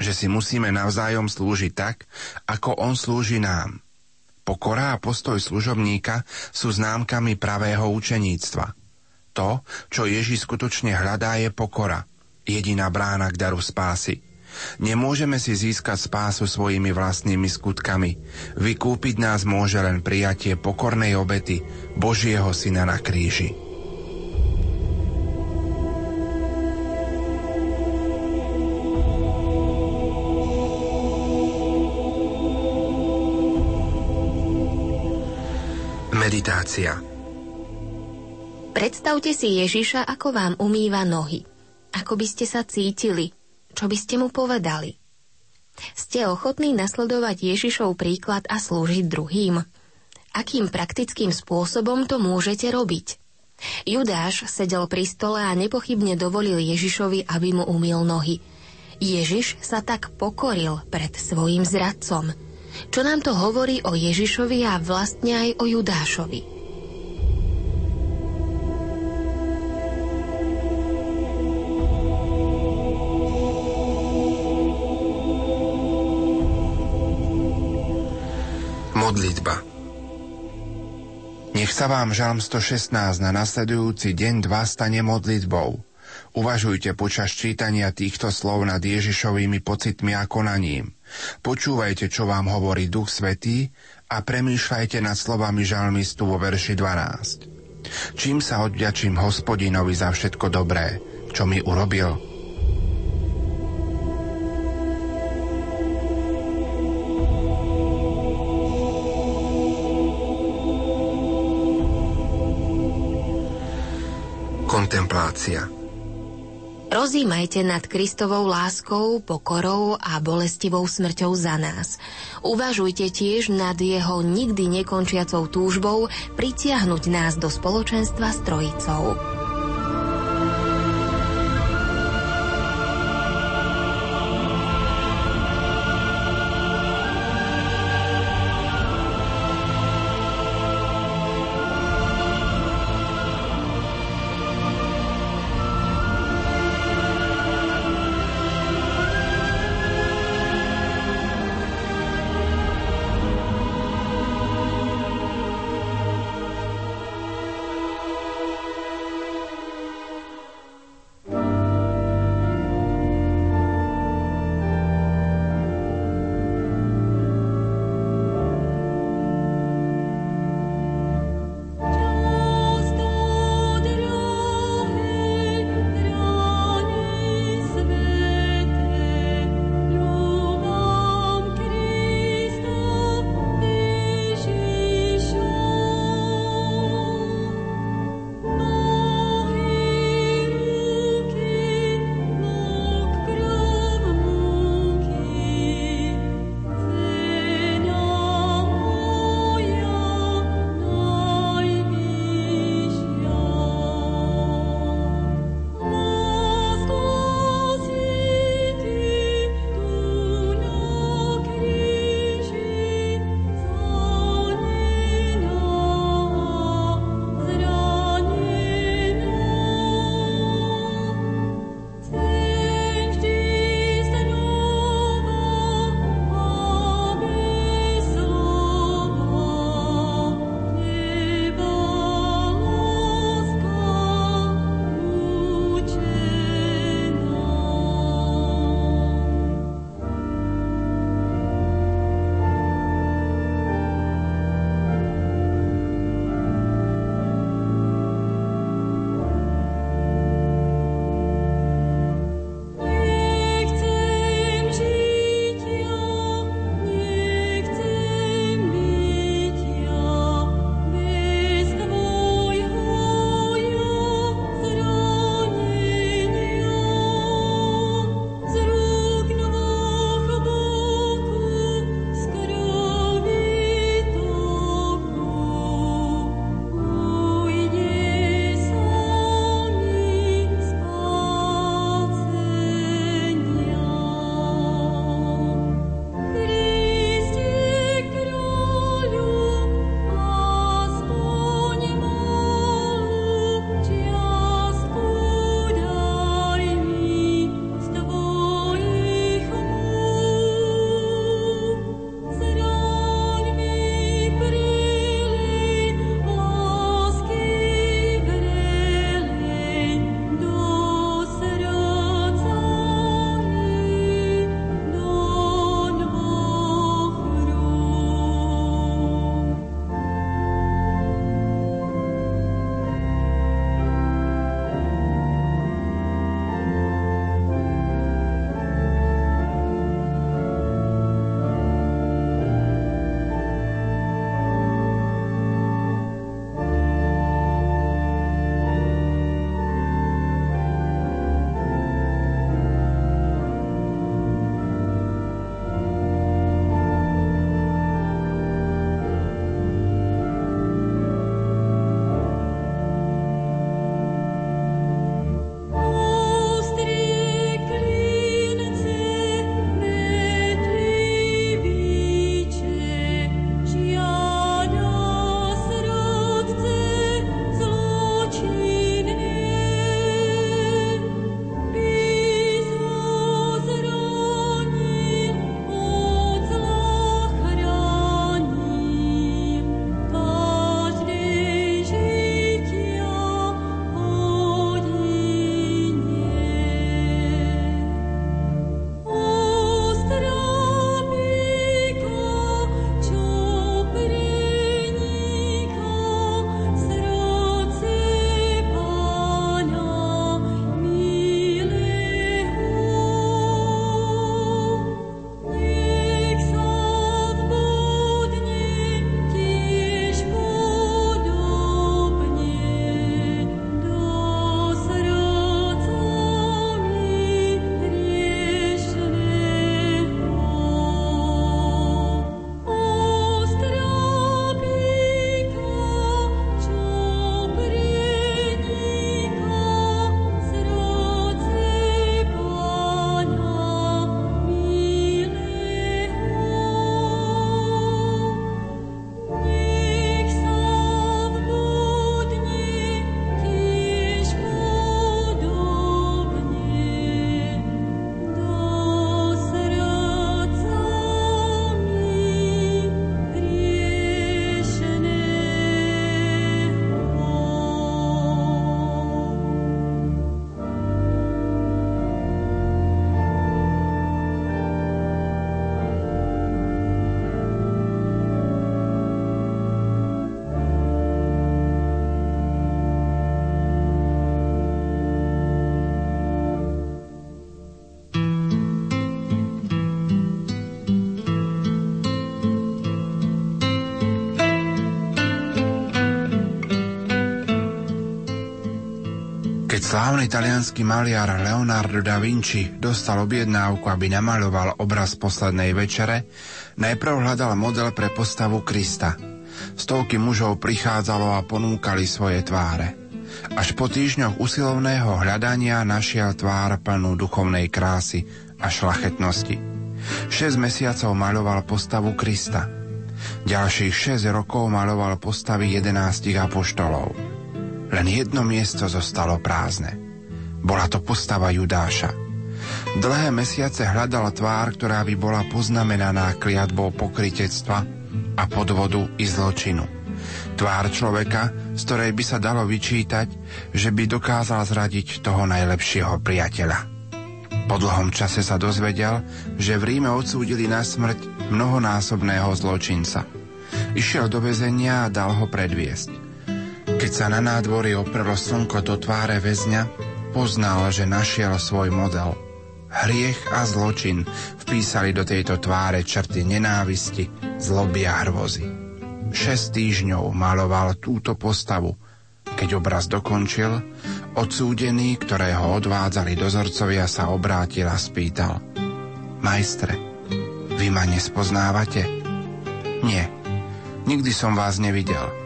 že si musíme navzájom slúžiť tak, ako on slúži nám. Pokora a postoj služobníka sú známkami pravého učeníctva. To, čo Ježiš skutočne hľadá, je pokora, jediná brána k daru spásy. Nemôžeme si získať spásu svojimi vlastnými skutkami. Vykúpiť nás môže len prijatie pokornej obety Božieho Syna na kríži. Meditácia Predstavte si Ježiša, ako vám umýva nohy. Ako by ste sa cítili, čo by ste mu povedali? Ste ochotní nasledovať Ježišov príklad a slúžiť druhým? Akým praktickým spôsobom to môžete robiť? Judáš sedel pri stole a nepochybne dovolil Ježišovi, aby mu umil nohy. Ježiš sa tak pokoril pred svojim zradcom. Čo nám to hovorí o Ježišovi a vlastne aj o Judášovi? Modlitba Nech sa vám Žalm 116 na nasledujúci deň dva stane modlitbou. Uvažujte počas čítania týchto slov nad Ježišovými pocitmi a konaním. Počúvajte, čo vám hovorí Duch Svetý a premýšľajte nad slovami žalmistu vo verši 12. Čím sa odďačím hospodinovi za všetko dobré, čo mi urobil? kontemplácia. Rozímajte nad Kristovou láskou, pokorou a bolestivou smrťou za nás. Uvažujte tiež nad jeho nikdy nekončiacou túžbou pritiahnuť nás do spoločenstva s Trojicou. Slávny talianský maliar Leonardo da Vinci dostal objednávku, aby namaloval obraz poslednej večere, najprv hľadal model pre postavu Krista. Stovky mužov prichádzalo a ponúkali svoje tváre. Až po týždňoch usilovného hľadania našiel tvár plnú duchovnej krásy a šlachetnosti. 6 mesiacov maloval postavu Krista. Ďalších 6 rokov maloval postavy 11 apoštolov. Len jedno miesto zostalo prázdne. Bola to postava Judáša. Dlhé mesiace hľadal tvár, ktorá by bola poznamenaná kliatbou pokritectva a podvodu i zločinu. Tvár človeka, z ktorej by sa dalo vyčítať, že by dokázal zradiť toho najlepšieho priateľa. Po dlhom čase sa dozvedel, že v Ríme odsúdili na smrť mnohonásobného zločinca. Išiel do väzenia a dal ho predviesť. Keď sa na nádvorí oprelo slnko do tváre väzňa, poznal, že našiel svoj model. Hriech a zločin vpísali do tejto tváre črty nenávisti, zloby a hrvozy. Šesť týždňov maloval túto postavu. Keď obraz dokončil, odsúdený, ktorého odvádzali dozorcovia, sa obrátil a spýtal. Majstre, vy ma nespoznávate? Nie, nikdy som vás nevidel –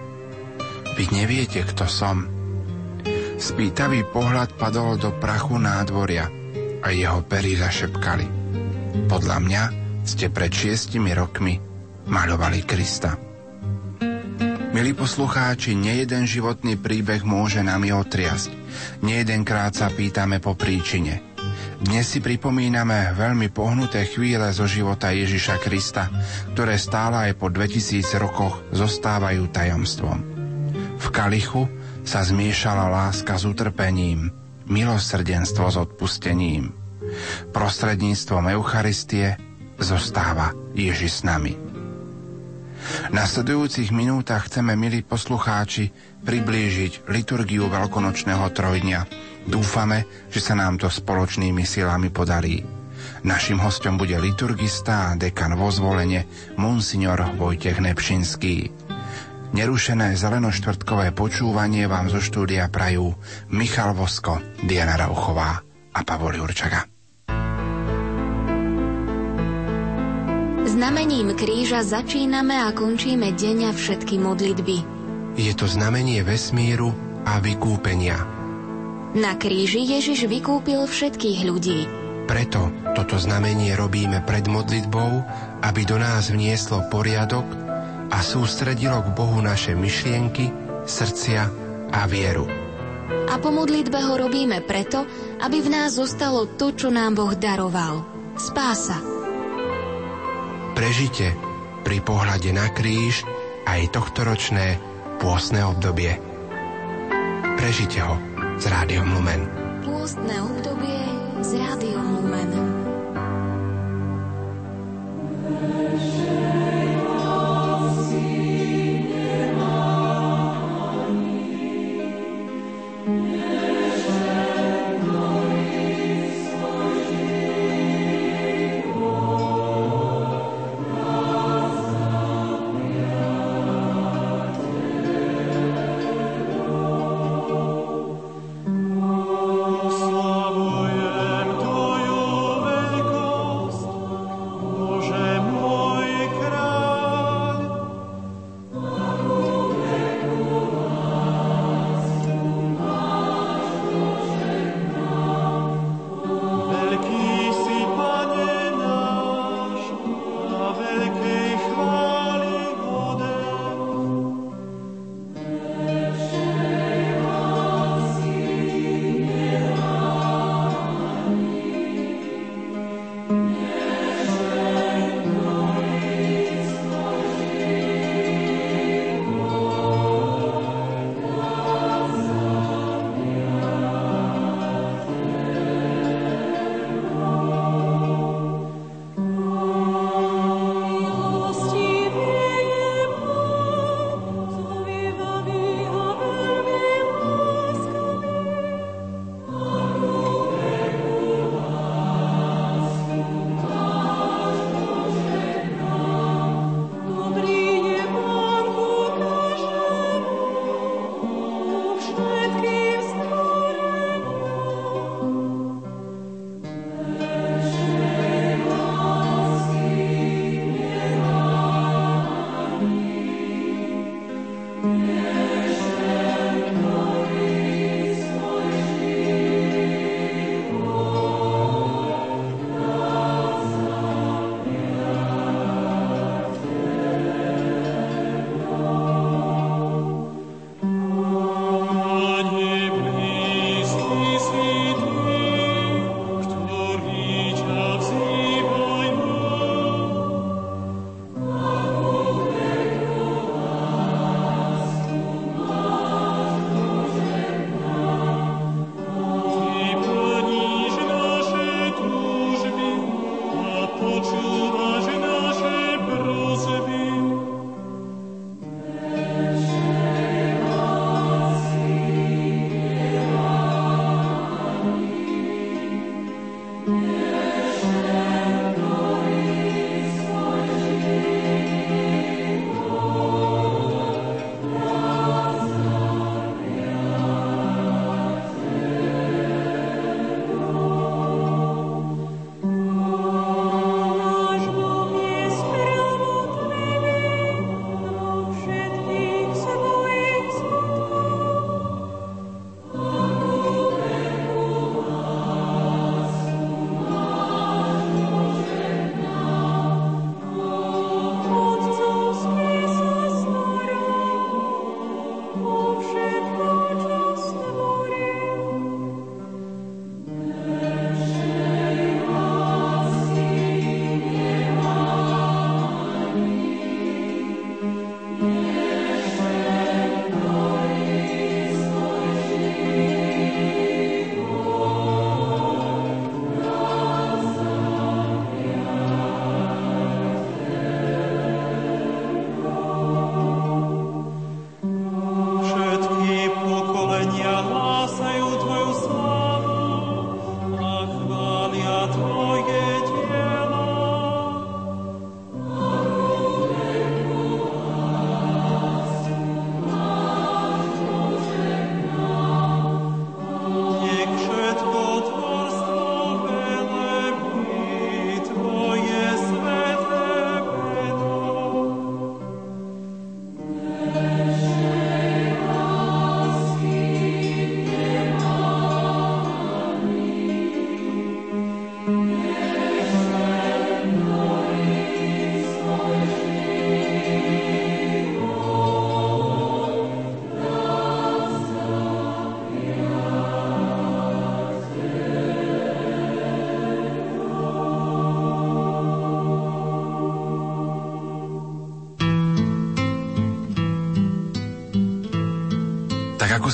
vy neviete, kto som. Spýtavý pohľad padol do prachu nádvoria a jeho pery zašepkali. Podľa mňa ste pred šiestimi rokmi maľovali Krista. Milí poslucháči, nejeden životný príbeh môže nami otriasť. Nejedenkrát sa pýtame po príčine. Dnes si pripomíname veľmi pohnuté chvíle zo života Ježiša Krista, ktoré stále aj po 2000 rokoch zostávajú tajomstvom. V kalichu sa zmiešala láska s utrpením, milosrdenstvo s odpustením. Prostredníctvom Eucharistie zostáva Ježiš s nami. V nasledujúcich minútach chceme, milí poslucháči, priblížiť liturgiu veľkonočného trojdňa. Dúfame, že sa nám to spoločnými silami podarí. Našim hostom bude liturgista a dekan vo zvolenie Monsignor Vojtech Nepšinský. Nerušené zelenoštvrtkové počúvanie vám zo štúdia prajú Michal Vosko, Diana Rauchová a Pavol Jurčaga. Znamením kríža začíname a končíme deň a všetky modlitby. Je to znamenie vesmíru a vykúpenia. Na kríži Ježiš vykúpil všetkých ľudí. Preto toto znamenie robíme pred modlitbou, aby do nás vnieslo poriadok a sústredilo k Bohu naše myšlienky, srdcia a vieru. A po modlitbe ho robíme preto, aby v nás zostalo to, čo nám Boh daroval. Spása. Prežite pri pohľade na kríž aj tohtoročné pôstne obdobie. Prežite ho s Rádiom Lumen. Pôstne obdobie s Rádiom Lumen.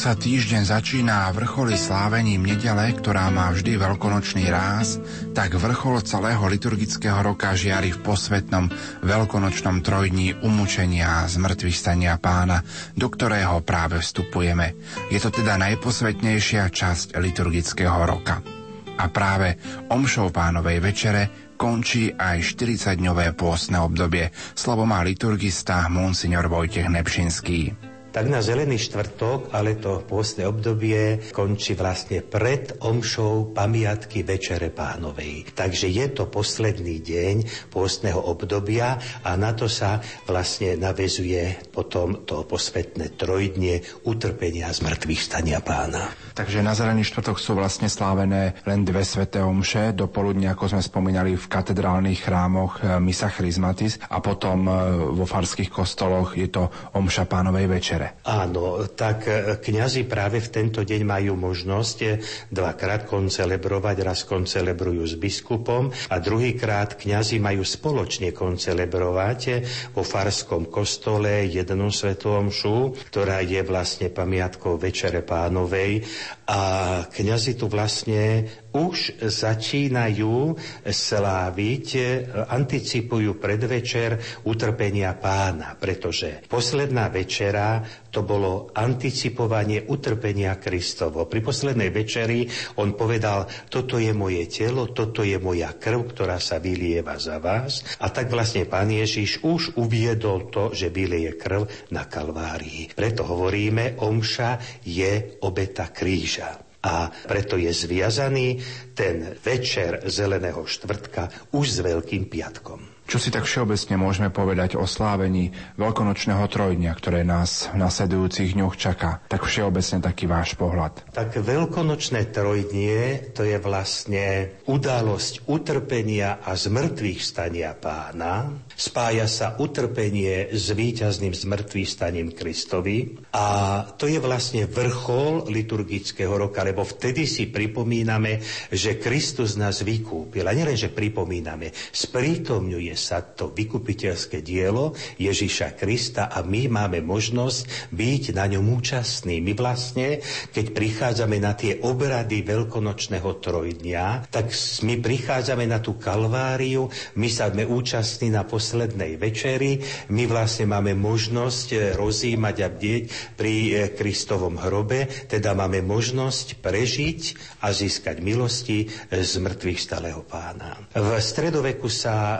Sa týždeň začína a vrcholí slávením nedele, ktorá má vždy veľkonočný ráz, tak vrchol celého liturgického roka žiari v posvetnom veľkonočnom trojdní umúčenia a zmrtvých stania pána, do ktorého práve vstupujeme. Je to teda najposvetnejšia časť liturgického roka. A práve omšou pánovej večere končí aj 40-dňové pôstne obdobie. Slovo má liturgista Monsignor Vojtech Nepšinský tak na Zelený štvrtok, ale to pôstne obdobie končí vlastne pred omšou pamiatky Večere pánovej. Takže je to posledný deň pôstneho obdobia a na to sa vlastne navezuje potom to posvetné trojdnie utrpenia z mŕtvych stania pána. Takže na Zelený štvrtok sú vlastne slávené len dve sveté omše, do poludnia, ako sme spomínali, v katedrálnych chrámoch eh, Misa Chrismatis a potom eh, vo farských kostoloch je to omša pánovej večere. Áno, tak e, kňazi práve v tento deň majú možnosť dvakrát koncelebrovať, raz koncelebrujú s biskupom a druhýkrát kňazi majú spoločne koncelebrovať vo farskom kostole jednu svetú omšu, ktorá je vlastne pamiatkou Večere pánovej. A kňazi tu vlastne už začínajú sláviť, anticipujú predvečer utrpenia pána, pretože posledná večera to bolo anticipovanie utrpenia Kristovo. Pri poslednej večeri on povedal, toto je moje telo, toto je moja krv, ktorá sa vylieva za vás. A tak vlastne pán Ježiš už uviedol to, že vylieje krv na Kalvárii. Preto hovoríme, omša je obeta kríža a preto je zviazaný ten večer zeleného štvrtka už s Veľkým piatkom. Čo si tak všeobecne môžeme povedať o slávení veľkonočného trojdňa, ktoré nás v nasledujúcich dňoch čaká? Tak všeobecne taký váš pohľad. Tak veľkonočné trojdnie to je vlastne udalosť utrpenia a zmrtvých stania pána. Spája sa utrpenie s víťazným zmrtvých staním Kristovi a to je vlastne vrchol liturgického roka, lebo vtedy si pripomíname, že Kristus nás vykúpil. A nielen, že pripomíname, sprítomňuje sa to vykupiteľské dielo Ježiša Krista a my máme možnosť byť na ňom účastní. My vlastne, keď prichádzame na tie obrady veľkonočného trojdňa, tak my prichádzame na tú kalváriu, my sa sme účastní na poslednej večeri, my vlastne máme možnosť rozímať a bdieť pri eh, Kristovom hrobe, teda máme možnosť prežiť a získať milosti z mŕtvych stáleho pána. V stredoveku sa e,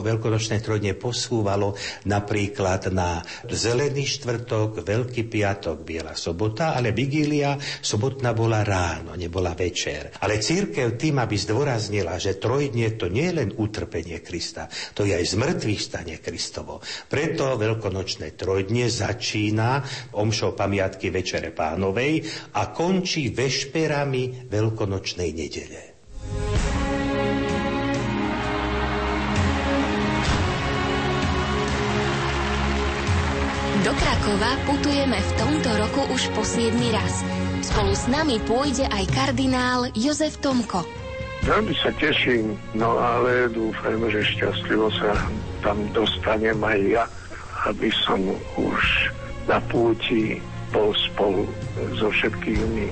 to veľkonočné trojdne posúvalo napríklad na Zelený štvrtok, Veľký piatok, Biela sobota, ale vigília sobotná bola ráno, nebola večer. Ale církev tým, aby zdôraznila, že trojdne to nie je len utrpenie Krista, to je aj zmrtvých stane Kristovo. Preto veľkonočné trojdne začína omšou pamiatky Večere pánovej a končí vešperami veľkonočnej nedele. Krakova putujeme v tomto roku už po 7 raz. Spolu s nami pôjde aj kardinál Jozef Tomko. Veľmi sa teším, no ale dúfajme, že šťastlivo sa tam dostanem aj ja, aby som už na púti bol spolu so všetkými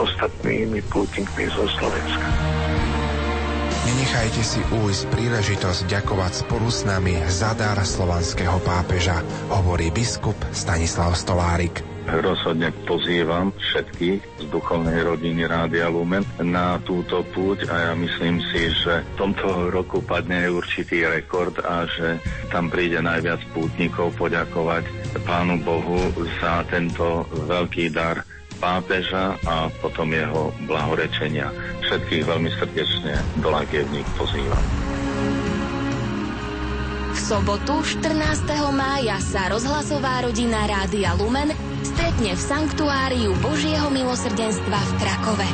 ostatnými pútnikmi zo Slovenska. Nenechajte si újsť príležitosť ďakovať spolu s nami za dar slovanského pápeža, hovorí biskup Stanislav Stolárik. Rozhodne pozývam všetkých z duchovnej rodiny Rádia Lumen na túto púť a ja myslím si, že v tomto roku padne určitý rekord a že tam príde najviac pútnikov poďakovať Pánu Bohu za tento veľký dar pápeža a potom jeho blahorečenia. Všetkých veľmi srdečne do Lagievník pozývam. V sobotu 14. mája sa rozhlasová rodina Rádia Lumen stretne v Sanktuáriu Božieho milosrdenstva v Krakove.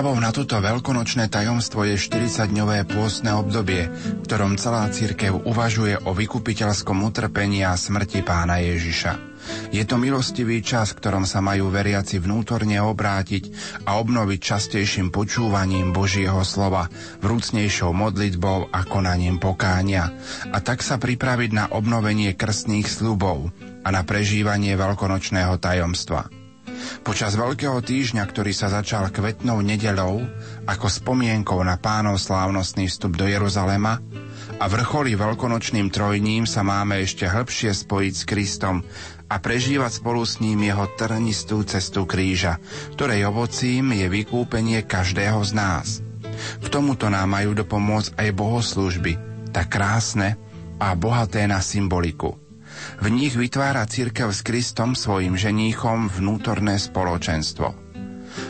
Prípravou na toto veľkonočné tajomstvo je 40-dňové pôstne obdobie, v ktorom celá církev uvažuje o vykupiteľskom utrpení a smrti pána Ježiša. Je to milostivý čas, v ktorom sa majú veriaci vnútorne obrátiť a obnoviť častejším počúvaním Božieho slova, vrúcnejšou modlitbou a konaním pokánia a tak sa pripraviť na obnovenie krstných slubov a na prežívanie veľkonočného tajomstva. Počas Veľkého týždňa, ktorý sa začal kvetnou nedelou ako spomienkou na pánov slávnostný vstup do Jeruzalema a vrcholí veľkonočným trojním sa máme ešte hĺbšie spojiť s Kristom a prežívať spolu s ním jeho trnistú cestu kríža, ktorej ovocím je vykúpenie každého z nás. K tomuto nám majú dopomôcť aj bohoslužby, tak krásne a bohaté na symboliku. V nich vytvára církev s Kristom svojim ženíchom vnútorné spoločenstvo.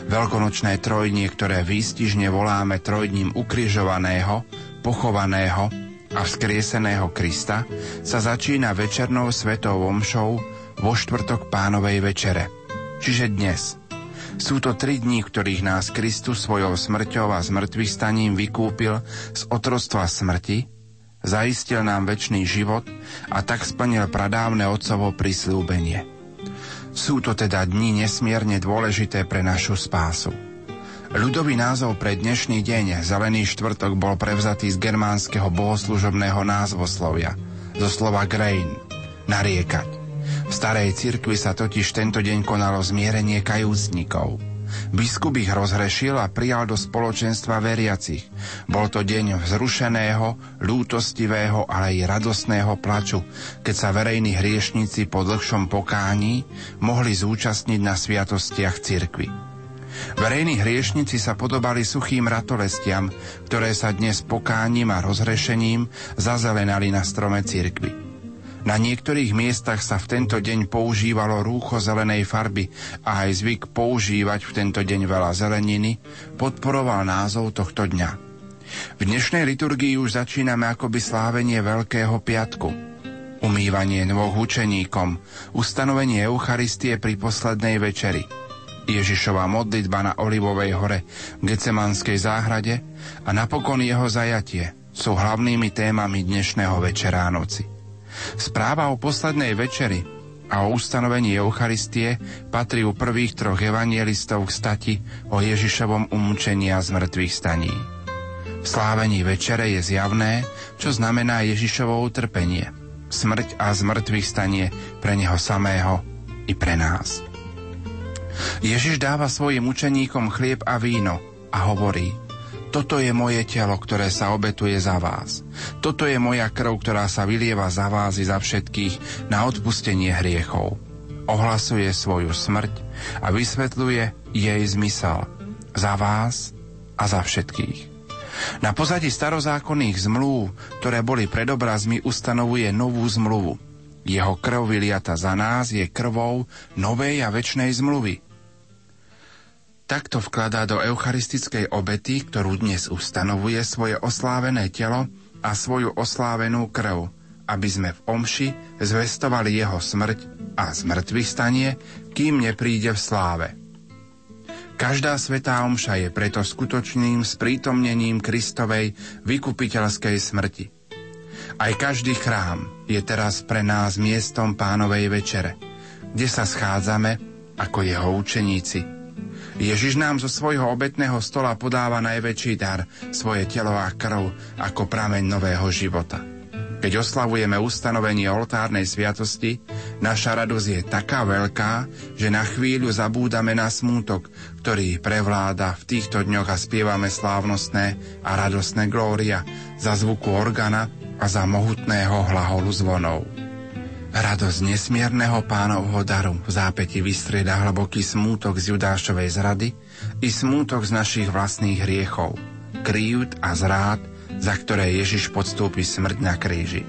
Veľkonočné trojdnie, ktoré výstižne voláme trojdním ukrižovaného, pochovaného a vzkrieseného Krista, sa začína večernou svetou omšou vo štvrtok pánovej večere, čiže dnes. Sú to tri dní, ktorých nás Kristus svojou smrťou a zmrtvých staním vykúpil z otrostva smrti, zaistil nám väčší život a tak splnil pradávne otcovo prislúbenie. Sú to teda dni nesmierne dôležité pre našu spásu. Ľudový názov pre dnešný deň, Zelený štvrtok, bol prevzatý z germánskeho bohoslužobného názvoslovia, zo slova grein, nariekať. V starej cirkvi sa totiž tento deň konalo zmierenie kajúcnikov. Biskup ich rozhrešil a prijal do spoločenstva veriacich. Bol to deň vzrušeného, lútostivého, ale aj radosného plaču, keď sa verejní hriešnici po dlhšom pokání mohli zúčastniť na sviatostiach cirkvi. Verejní hriešnici sa podobali suchým ratolestiam, ktoré sa dnes pokáním a rozhrešením zazelenali na strome cirkvy. Na niektorých miestach sa v tento deň používalo rúcho zelenej farby a aj zvyk používať v tento deň veľa zeleniny podporoval názov tohto dňa. V dnešnej liturgii už začíname akoby slávenie Veľkého piatku. Umývanie nôh učeníkom, ustanovenie Eucharistie pri poslednej večeri – Ježišova modlitba na Olivovej hore v Gecemanskej záhrade a napokon jeho zajatie sú hlavnými témami dnešného večera noci. Správa o poslednej večeri a o ustanovení Eucharistie patrí u prvých troch evangelistov k stati o Ježišovom umúčení a zmrtvých staní. V slávení večere je zjavné, čo znamená Ježišovo utrpenie, smrť a zmrtvých stanie pre neho samého i pre nás. Ježiš dáva svojim učeníkom chlieb a víno a hovorí, toto je moje telo, ktoré sa obetuje za vás. Toto je moja krv, ktorá sa vylieva za vás i za všetkých na odpustenie hriechov. Ohlasuje svoju smrť a vysvetľuje jej zmysel za vás a za všetkých. Na pozadí starozákonných zmluv, ktoré boli pred obrazmi, ustanovuje novú zmluvu. Jeho krv vyliata za nás je krvou novej a väčšnej zmluvy, Takto vkladá do eucharistickej obety, ktorú dnes ustanovuje svoje oslávené telo a svoju oslávenú krv, aby sme v omši zvestovali jeho smrť a zmrtvých stanie, kým nepríde v sláve. Každá svetá omša je preto skutočným sprítomnením Kristovej vykupiteľskej smrti. Aj každý chrám je teraz pre nás miestom pánovej večere, kde sa schádzame ako jeho učeníci Ježiš nám zo svojho obetného stola podáva najväčší dar, svoje telo a krv, ako prameň nového života. Keď oslavujeme ustanovenie oltárnej sviatosti, naša radosť je taká veľká, že na chvíľu zabúdame na smútok, ktorý prevláda v týchto dňoch a spievame slávnostné a radostné glória za zvuku organa a za mohutného hlaholu zvonov. Radosť nesmierneho pánovho daru v zápäti vystrieda hlboký smútok z Judášovej zrady i smútok z našich vlastných hriechov, krívd a zrád, za ktoré Ježiš podstúpi smrť na kríži.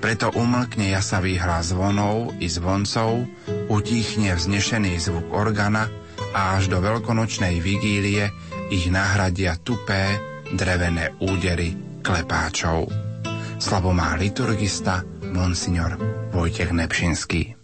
Preto umlkne jasavý hlas zvonov i zvoncov, utíchne vznešený zvuk organa a až do veľkonočnej vigílie ich nahradia tupé, drevené údery klepáčov. Slovo má liturgista Monsignor Vojtech Nepšinský.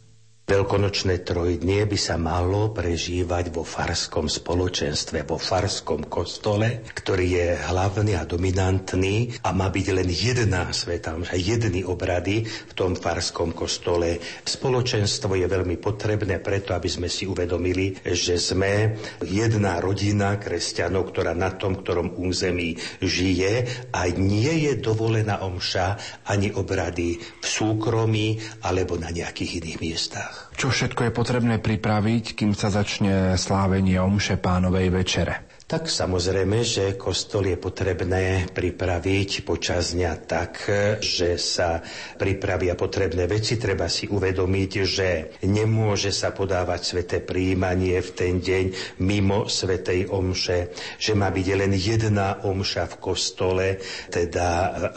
Veľkonočné trojdnie by sa malo prežívať vo farskom spoločenstve, vo farskom kostole, ktorý je hlavný a dominantný a má byť len jedna sveta, jedny obrady v tom farskom kostole. Spoločenstvo je veľmi potrebné preto, aby sme si uvedomili, že sme jedna rodina kresťanov, ktorá na tom, ktorom území žije a nie je dovolená omša ani obrady v súkromí alebo na nejakých iných miestach. Čo všetko je potrebné pripraviť, kým sa začne slávenie omše pánovej večere? Tak samozrejme, že kostol je potrebné pripraviť počas dňa tak, že sa pripravia potrebné veci. Treba si uvedomiť, že nemôže sa podávať sveté príjmanie v ten deň mimo svetej omše, že má byť len jedna omša v kostole, teda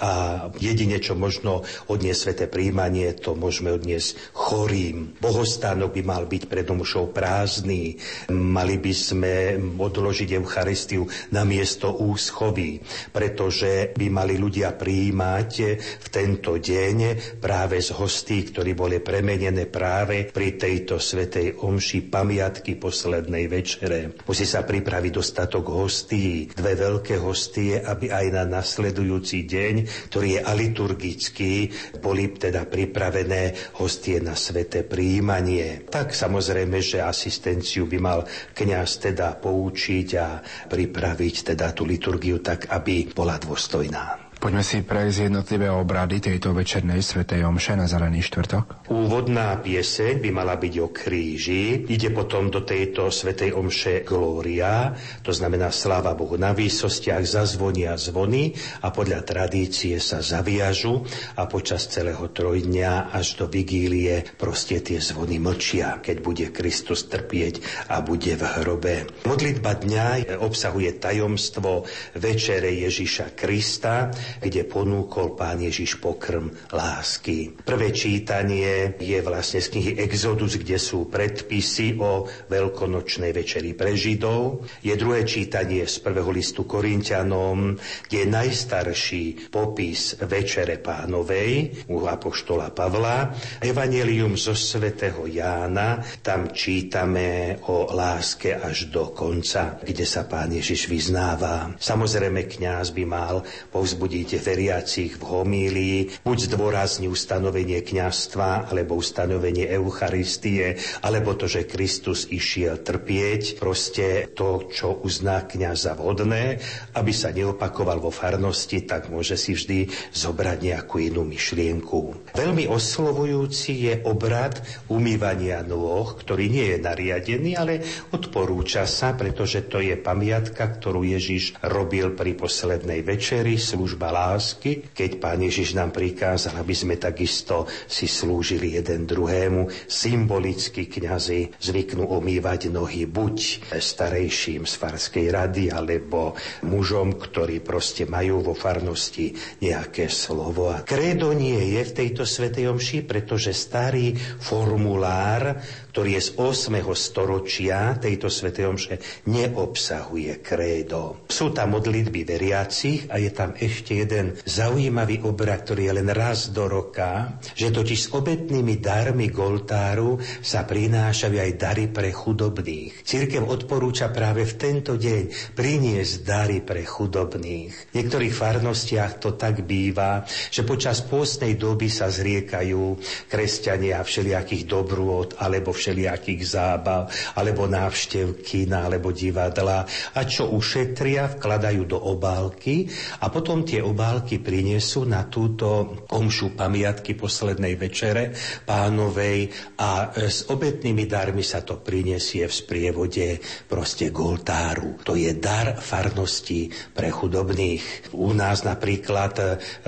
a jedine, čo možno odniesť sveté príjmanie, to môžeme odniesť chorým. Bohostánok by mal byť pred omšou prázdny, mali by sme odložiť Eucharistiu Eucharistiu na miesto úschovy, pretože by mali ľudia prijímať v tento deň práve z hostí, ktorí boli premenené práve pri tejto svetej omši pamiatky poslednej večere. Musí sa pripraviť dostatok hostí, dve veľké hostie, aby aj na nasledujúci deň, ktorý je aliturgický, boli teda pripravené hostie na sveté príjmanie. Tak samozrejme, že asistenciu by mal kňaz teda poučiť a pripraviť teda tú liturgiu tak, aby bola dôstojná. Poďme si prejsť jednotlivé obrady tejto večernej svetej omše na Zelený štvrtok. Úvodná pieseň by mala byť o kríži. Ide potom do tejto svetej omše Glória, to znamená sláva Bohu na výsostiach, zazvonia zvony a podľa tradície sa zaviažu a počas celého trojdňa až do vigílie proste tie zvony mlčia, keď bude Kristus trpieť a bude v hrobe. Modlitba dňa obsahuje tajomstvo večere Ježiša Krista, kde ponúkol pán Ježiš pokrm lásky. Prvé čítanie je vlastne z knihy Exodus, kde sú predpisy o veľkonočnej večeri pre Židov. Je druhé čítanie z prvého listu Korintianom, kde je najstarší popis večere pánovej u apoštola Pavla. Evangelium zo svätého Jána, tam čítame o láske až do konca, kde sa pán Ježiš vyznáva. Samozrejme, kňaz by mal povzbudiť vidíte veriacich v homílii, buď zdôrazní ustanovenie kňastva, alebo ustanovenie Eucharistie, alebo to, že Kristus išiel trpieť, proste to, čo uzná kňaz za vhodné, aby sa neopakoval vo farnosti, tak môže si vždy zobrať nejakú inú myšlienku. Veľmi oslovujúci je obrad umývania nôh, ktorý nie je nariadený, ale odporúča sa, pretože to je pamiatka, ktorú Ježiš robil pri poslednej večeri, služba lásky, keď Pán Ježiš nám prikázal, aby sme takisto si slúžili jeden druhému. Symbolicky kňazi zvyknú omývať nohy buď starejším z farskej rady, alebo mužom, ktorí proste majú vo farnosti nejaké slovo. A kredo nie je v tejto svetej omši, pretože starý formulár ktorý je z 8. storočia tejto svätej omše, neobsahuje krédo. Sú tam modlitby veriacich a je tam ešte jeden zaujímavý obrad, ktorý je len raz do roka, že totiž s obetnými darmi Goltáru sa prinášajú aj dary pre chudobných. Církev odporúča práve v tento deň priniesť dary pre chudobných. V niektorých farnostiach to tak býva, že počas pôstnej doby sa zriekajú kresťania všelijakých dobrôd alebo všelijakých zábav, alebo návštev kina, alebo divadla a čo ušetria, vkladajú do obálky a potom tie obálky prinesú na túto omšu pamiatky poslednej večere pánovej a s obetnými darmi sa to prinesie v sprievode proste goltáru. To je dar farnosti pre chudobných. U nás napríklad e,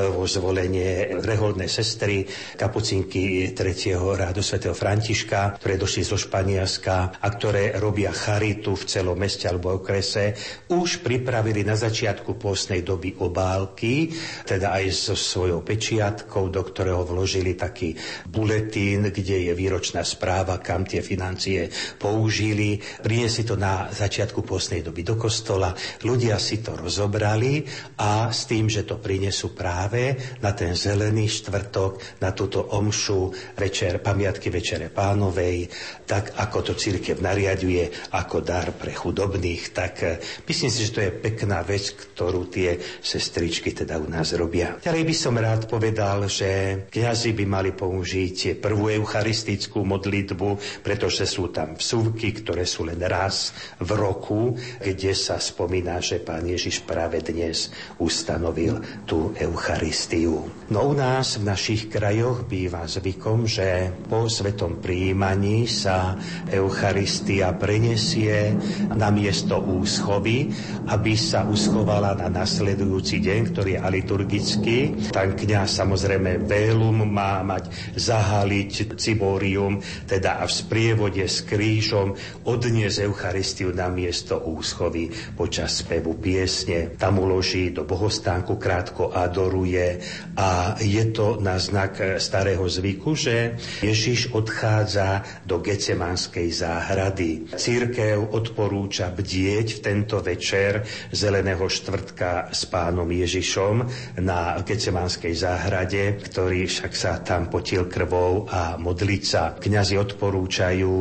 vo zvolenie reholné sestry kapucinky 3. rádu svätého Františka, ktoré došli zo Španielska a ktoré robia charitu v celom meste alebo okrese, už pripravili na začiatku pôstnej doby obálky, teda aj so svojou pečiatkou, do ktorého vložili taký buletín, kde je výročná správa, kam tie financie použili. Priniesli to na začiatku pôstnej doby do kostola, ľudia si to rozobrali a s tým, že to prinesú práve na ten zelený štvrtok, na túto omšu večer, pamiatky Večere pánovej, tak ako to církev nariaduje ako dar pre chudobných, tak eh, myslím si, že to je pekná vec, ktorú tie sestričky teda u nás robia. Ďalej by som rád povedal, že kňazi by mali použiť prvú eucharistickú modlitbu, pretože sú tam vsúvky, ktoré sú len raz v roku, kde sa spomína, že pán Ježiš práve dnes ustanovil tú Eucharistiu. No u nás v našich krajoch býva zvykom, že po svetom príjmaní sa Eucharistia prenesie na miesto úschovy, aby sa uschovala na nasledujúci deň, ktorý je aliturgický. Tam kniaz samozrejme Bélum má mať zahaliť ciborium, teda a v sprievode s krížom odniesť Eucharistiu na miesto úschovy počas spevu piesne. Tam uloží do bohostánku, krátko adoruje a je to na znak starého zvyku, že Ježiš odchádza do do Gecemanskej záhrady. Církev odporúča bdieť v tento večer Zeleného štvrtka s pánom Ježišom na Gecemanskej záhrade, ktorý však sa tam potil krvou a modliť sa. Kňazi odporúčajú,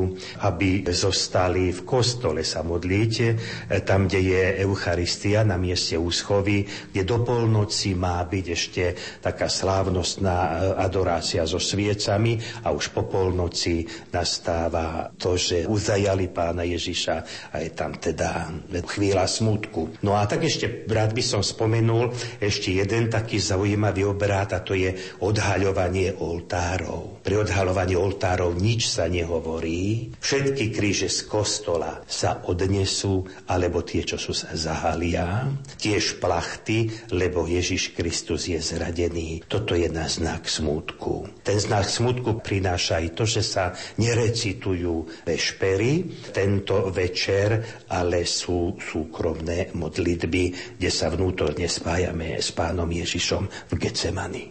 aby zostali v kostole sa modliť, tam, kde je Eucharistia na mieste úschovy, kde do polnoci má byť ešte taká slávnostná adorácia so sviecami a už po polnoci nastáva to, že uzajali pána Ježiša a je tam teda chvíľa smutku. No a tak ešte rád by som spomenul ešte jeden taký zaujímavý obrad a to je odhaľovanie oltárov. Pri odhaľovaní oltárov nič sa nehovorí. Všetky kríže z kostola sa odnesú, alebo tie, čo sú sa zahalia. Tiež plachty, lebo Ježiš Kristus je zradený. Toto je na znak smutku. Ten znak smutku prináša aj to, že sa nerecitujú vešpery tento večer, ale sú súkromné modlitby, kde sa vnútorne spájame s pánom Ježišom v Getsemani.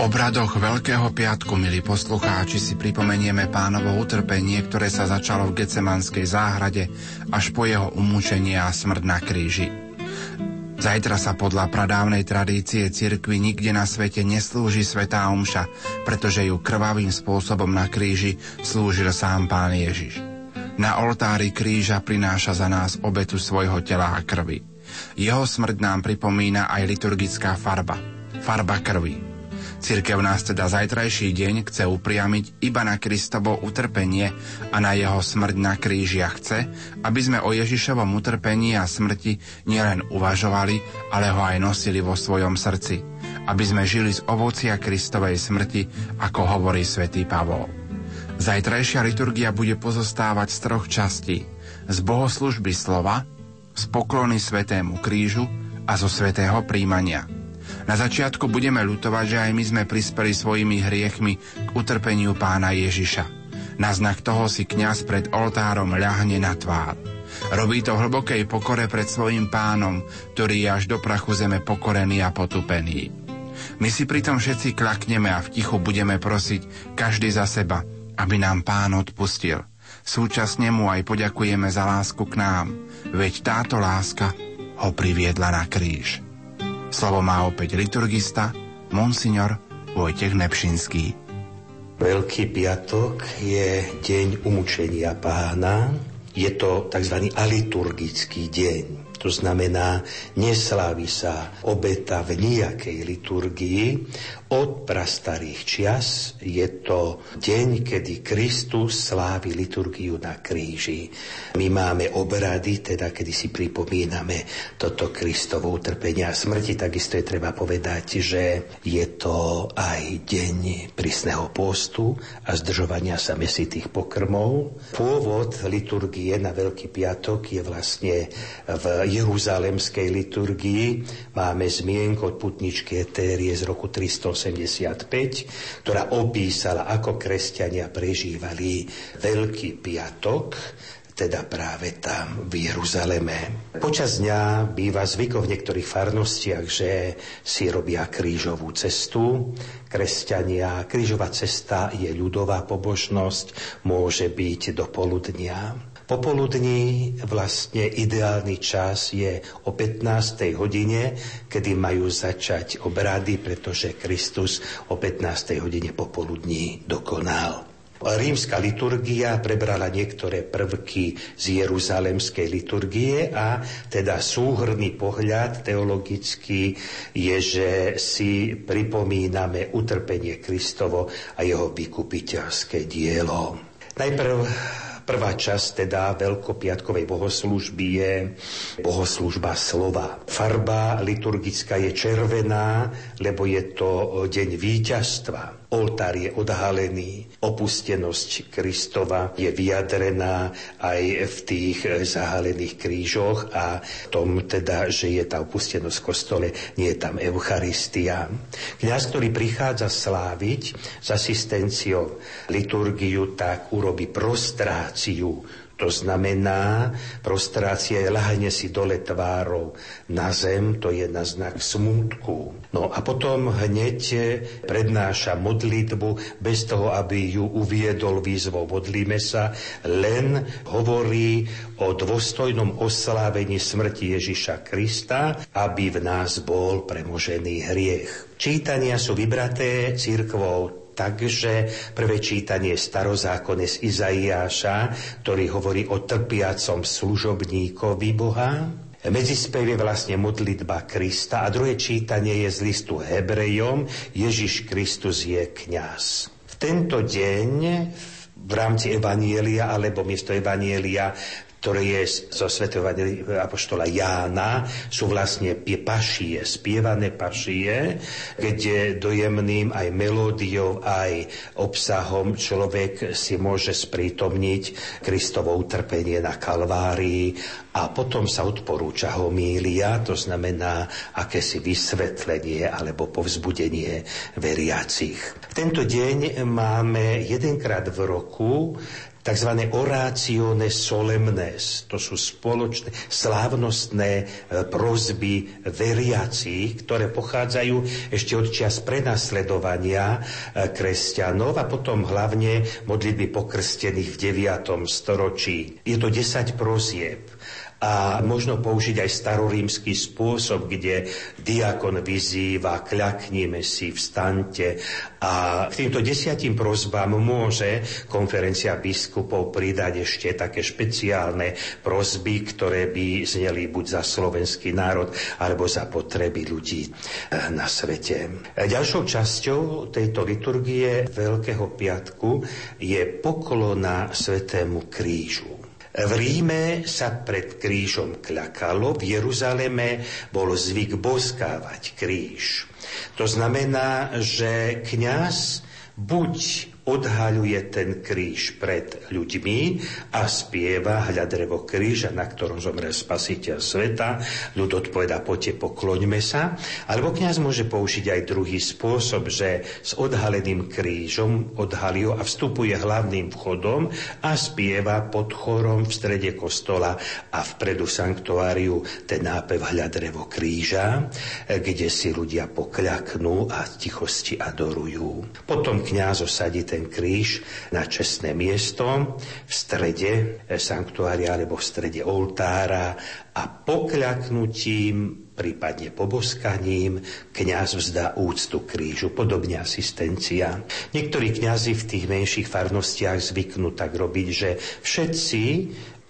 Obradoch Veľkého piatku, milí poslucháči, si pripomenieme pánovo utrpenie, ktoré sa začalo v Gecemanskej záhrade až po jeho umúčenie a smrť na kríži. Zajtra sa podľa pradávnej tradície cirkvi nikde na svete neslúži svetá omša, pretože ju krvavým spôsobom na kríži slúžil sám pán Ježiš. Na oltári kríža prináša za nás obetu svojho tela a krvi. Jeho smrť nám pripomína aj liturgická farba, farba krvi. Cirkev nás teda zajtrajší deň chce upriamiť iba na Kristovo utrpenie a na jeho smrť na kríži a chce, aby sme o Ježišovom utrpení a smrti nielen uvažovali, ale ho aj nosili vo svojom srdci, aby sme žili z ovocia Kristovej smrti, ako hovorí svätý Pavol. Zajtrajšia liturgia bude pozostávať z troch častí. Z bohoslužby slova, z poklony Svetému krížu a zo Svetého príjmania – na začiatku budeme ľutovať, že aj my sme prispeli svojimi hriechmi k utrpeniu pána Ježiša. Na znak toho si kňaz pred oltárom ľahne na tvár. Robí to hlbokej pokore pred svojim pánom, ktorý je až do prachu zeme pokorený a potupený. My si pritom všetci klakneme a v tichu budeme prosiť každý za seba, aby nám pán odpustil. Súčasne mu aj poďakujeme za lásku k nám, veď táto láska ho priviedla na kríž. Slovo má opäť liturgista, monsignor Vojtech Nepšinský. Veľký piatok je deň umúčenia pána. Je to tzv. aliturgický deň. To znamená, neslávi sa obeta v nejakej liturgii. Od prastarých čias je to deň, kedy Kristus slávi liturgiu na kríži. My máme obrady, teda kedy si pripomíname toto Kristovo utrpenie a smrti. Takisto je treba povedať, že je to aj deň prísneho postu a zdržovania sa mesitých pokrmov. Pôvod liturgie na Veľký piatok je vlastne v jeruzalemskej liturgii máme zmienku od putničky Etérie z roku 385, ktorá opísala, ako kresťania prežívali Veľký piatok, teda práve tam v Jeruzaleme. Počas dňa býva zvykov v niektorých farnostiach, že si robia krížovú cestu. Kresťania, krížová cesta je ľudová pobožnosť, môže byť do poludnia. Popoludní vlastne ideálny čas je o 15. hodine, kedy majú začať obrady, pretože Kristus o 15. hodine popoludní dokonal. Rímska liturgia prebrala niektoré prvky z jeruzalemskej liturgie a teda súhrný pohľad teologický je, že si pripomíname utrpenie Kristovo a jeho vykupiteľské dielo. Najprv Prvá časť teda veľkopiatkovej bohoslužby je bohoslužba slova. Farba liturgická je červená, lebo je to deň víťazstva. Oltár je odhalený, opustenosť Kristova je vyjadrená aj v tých zahalených krížoch a tom teda, že je tá opustenosť v kostole, nie je tam Eucharistia. Kňaz, ktorý prichádza sláviť s asistenciou liturgiu, tak urobí prostráciu to znamená, prostrácia je lahanie si dole tvárov na zem, to je na znak smutku. No a potom hneď prednáša modlitbu bez toho, aby ju uviedol výzvou modlíme sa, len hovorí o dôstojnom oslávení smrti Ježiša Krista, aby v nás bol premožený hriech. Čítania sú vybraté církvou Takže prvé čítanie starozákone z Izaiáša, ktorý hovorí o trpiacom služobníkovi Boha. Medzispev je vlastne modlitba Krista a druhé čítanie je z listu Hebrejom Ježiš Kristus je kňaz. V tento deň v rámci Evanielia alebo miesto Evanielia ktoré je zo svätého apoštola Jána, sú vlastne pašie, spievané pašie, kde dojemným aj melódiou, aj obsahom človek si môže sprítomniť Kristovo utrpenie na Kalvárii a potom sa odporúča homília, to znamená akési vysvetlenie alebo povzbudenie veriacich. V tento deň máme jedenkrát v roku tzv. orácione solemnes. To sú spoločné, slávnostné e, prozby veriacich, ktoré pochádzajú ešte od čias prenasledovania e, kresťanov a potom hlavne modlitby pokrstených v 9. storočí. Je to 10 prozieb a možno použiť aj starorímsky spôsob, kde diakon vyzýva, kľaknime si, vstante a k týmto desiatim prozbám môže konferencia biskupov pridať ešte také špeciálne prozby, ktoré by zneli buď za slovenský národ, alebo za potreby ľudí eh, na svete. Ďalšou časťou tejto liturgie Veľkého piatku je poklona Svetému krížu. V Ríme sa pred krížom kľakalo, v Jeruzaleme bol zvyk boskávať kríž. To znamená, že kňaz buď odhaľuje ten kríž pred ľuďmi a spieva hľa drevo kríža, na ktorom zomrel spasiteľ sveta. Ľud odpoveda, poďte, pokloňme sa. Alebo kňaz môže použiť aj druhý spôsob, že s odhaleným krížom odhalí a vstupuje hlavným vchodom a spieva pod chorom v strede kostola a vpredu sanktuáriu ten nápev hľa drevo kríža, kde si ľudia pokľaknú a tichosti adorujú. Potom kňaz osadí ten ten kríž na čestné miesto v strede sanktuária alebo v strede oltára a pokľaknutím prípadne poboskaním, kňaz vzdá úctu krížu, podobne asistencia. Niektorí kňazi v tých menších farnostiach zvyknú tak robiť, že všetci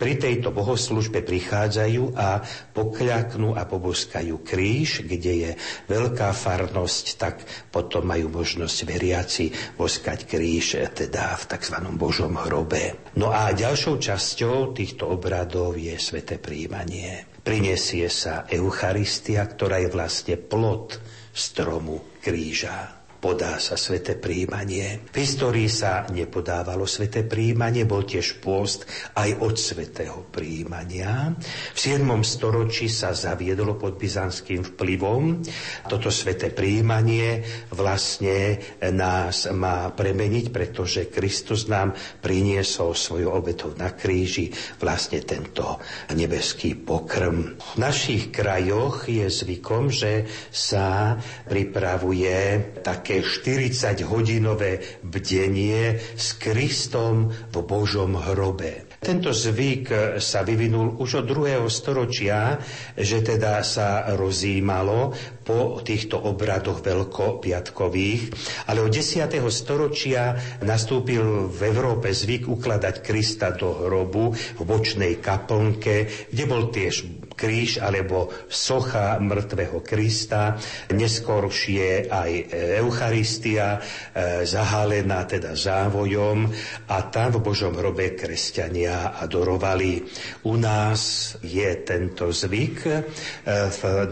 pri tejto bohoslužbe prichádzajú a pokľaknú a poboskajú kríž, kde je veľká farnosť, tak potom majú možnosť veriaci boskať kríž teda v tzv. Božom hrobe. No a ďalšou časťou týchto obradov je sveté príjmanie. Prinesie sa Eucharistia, ktorá je vlastne plod stromu kríža podá sa sveté príjmanie. V histórii sa nepodávalo sveté príjmanie, bol tiež pôst aj od svetého príjmania. V 7. storočí sa zaviedlo pod byzantským vplyvom. Toto sveté príjmanie vlastne nás má premeniť, pretože Kristus nám priniesol svoju obetu na kríži vlastne tento nebeský pokrm. V našich krajoch je zvykom, že sa pripravuje také také 40-hodinové bdenie s Kristom v Božom hrobe. Tento zvyk sa vyvinul už od druhého storočia, že teda sa rozímalo po týchto obradoch veľkopiatkových, ale od 10. storočia nastúpil v Európe zvyk ukladať Krista do hrobu v bočnej kaplnke, kde bol tiež kríž alebo socha mŕtvého Krista, neskôršie aj Eucharistia, e, zahalená teda závojom a tam v Božom hrobe kresťania adorovali. U nás je tento zvyk e,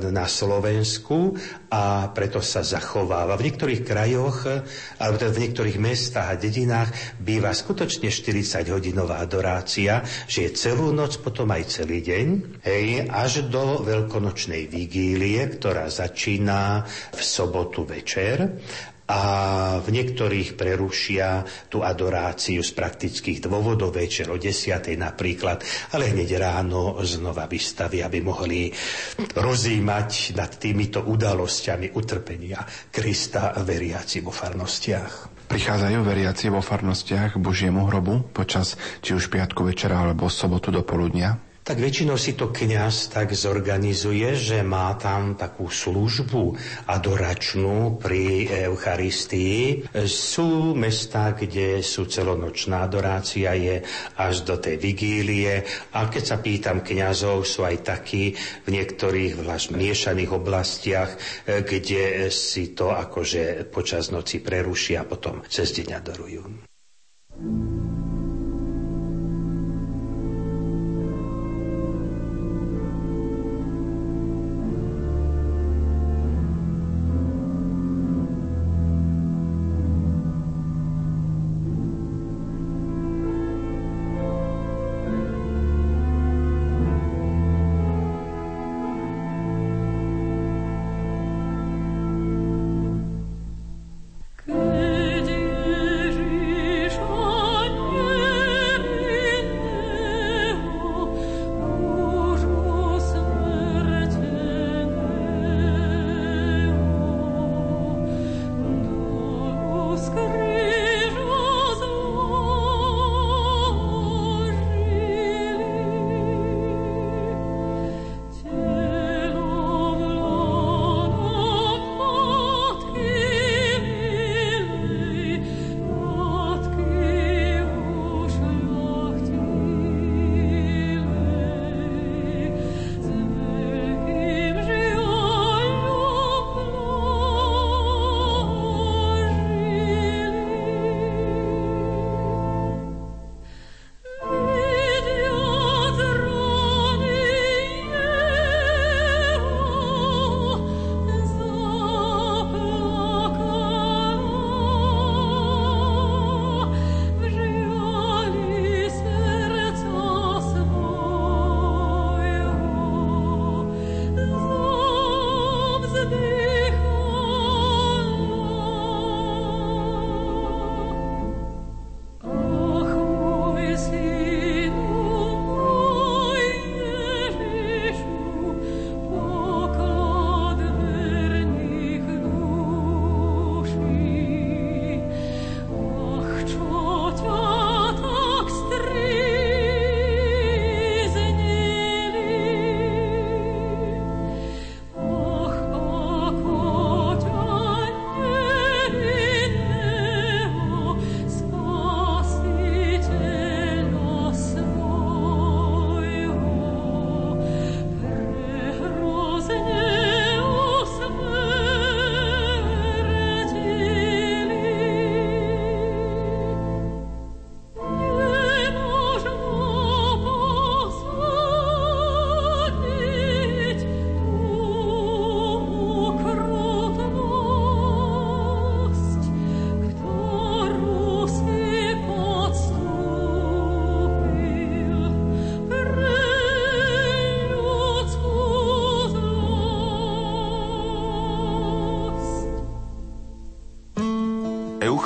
na Slovensku a preto sa zachováva. V niektorých krajoch, alebo teda v niektorých mestách a dedinách býva skutočne 40-hodinová adorácia, že je celú noc, potom aj celý deň, hej, až do veľkonočnej vigílie, ktorá začína v sobotu večer a v niektorých prerušia tú adoráciu z praktických dôvodov večer o 10. napríklad, ale hneď ráno znova vystavia, aby mohli rozímať nad týmito udalosťami utrpenia Krista veriaci vo farnostiach. Prichádzajú veriaci vo farnostiach Božiemu hrobu počas či už piatku večera alebo sobotu do poludnia? Tak väčšinou si to kňaz tak zorganizuje, že má tam takú službu adoračnú pri Eucharistii. Sú mesta, kde sú celonočná adorácia, je až do tej vigílie. A keď sa pýtam kňazov, sú aj takí v niektorých vlaž miešaných oblastiach, kde si to akože počas noci prerušia a potom cez deň adorujú.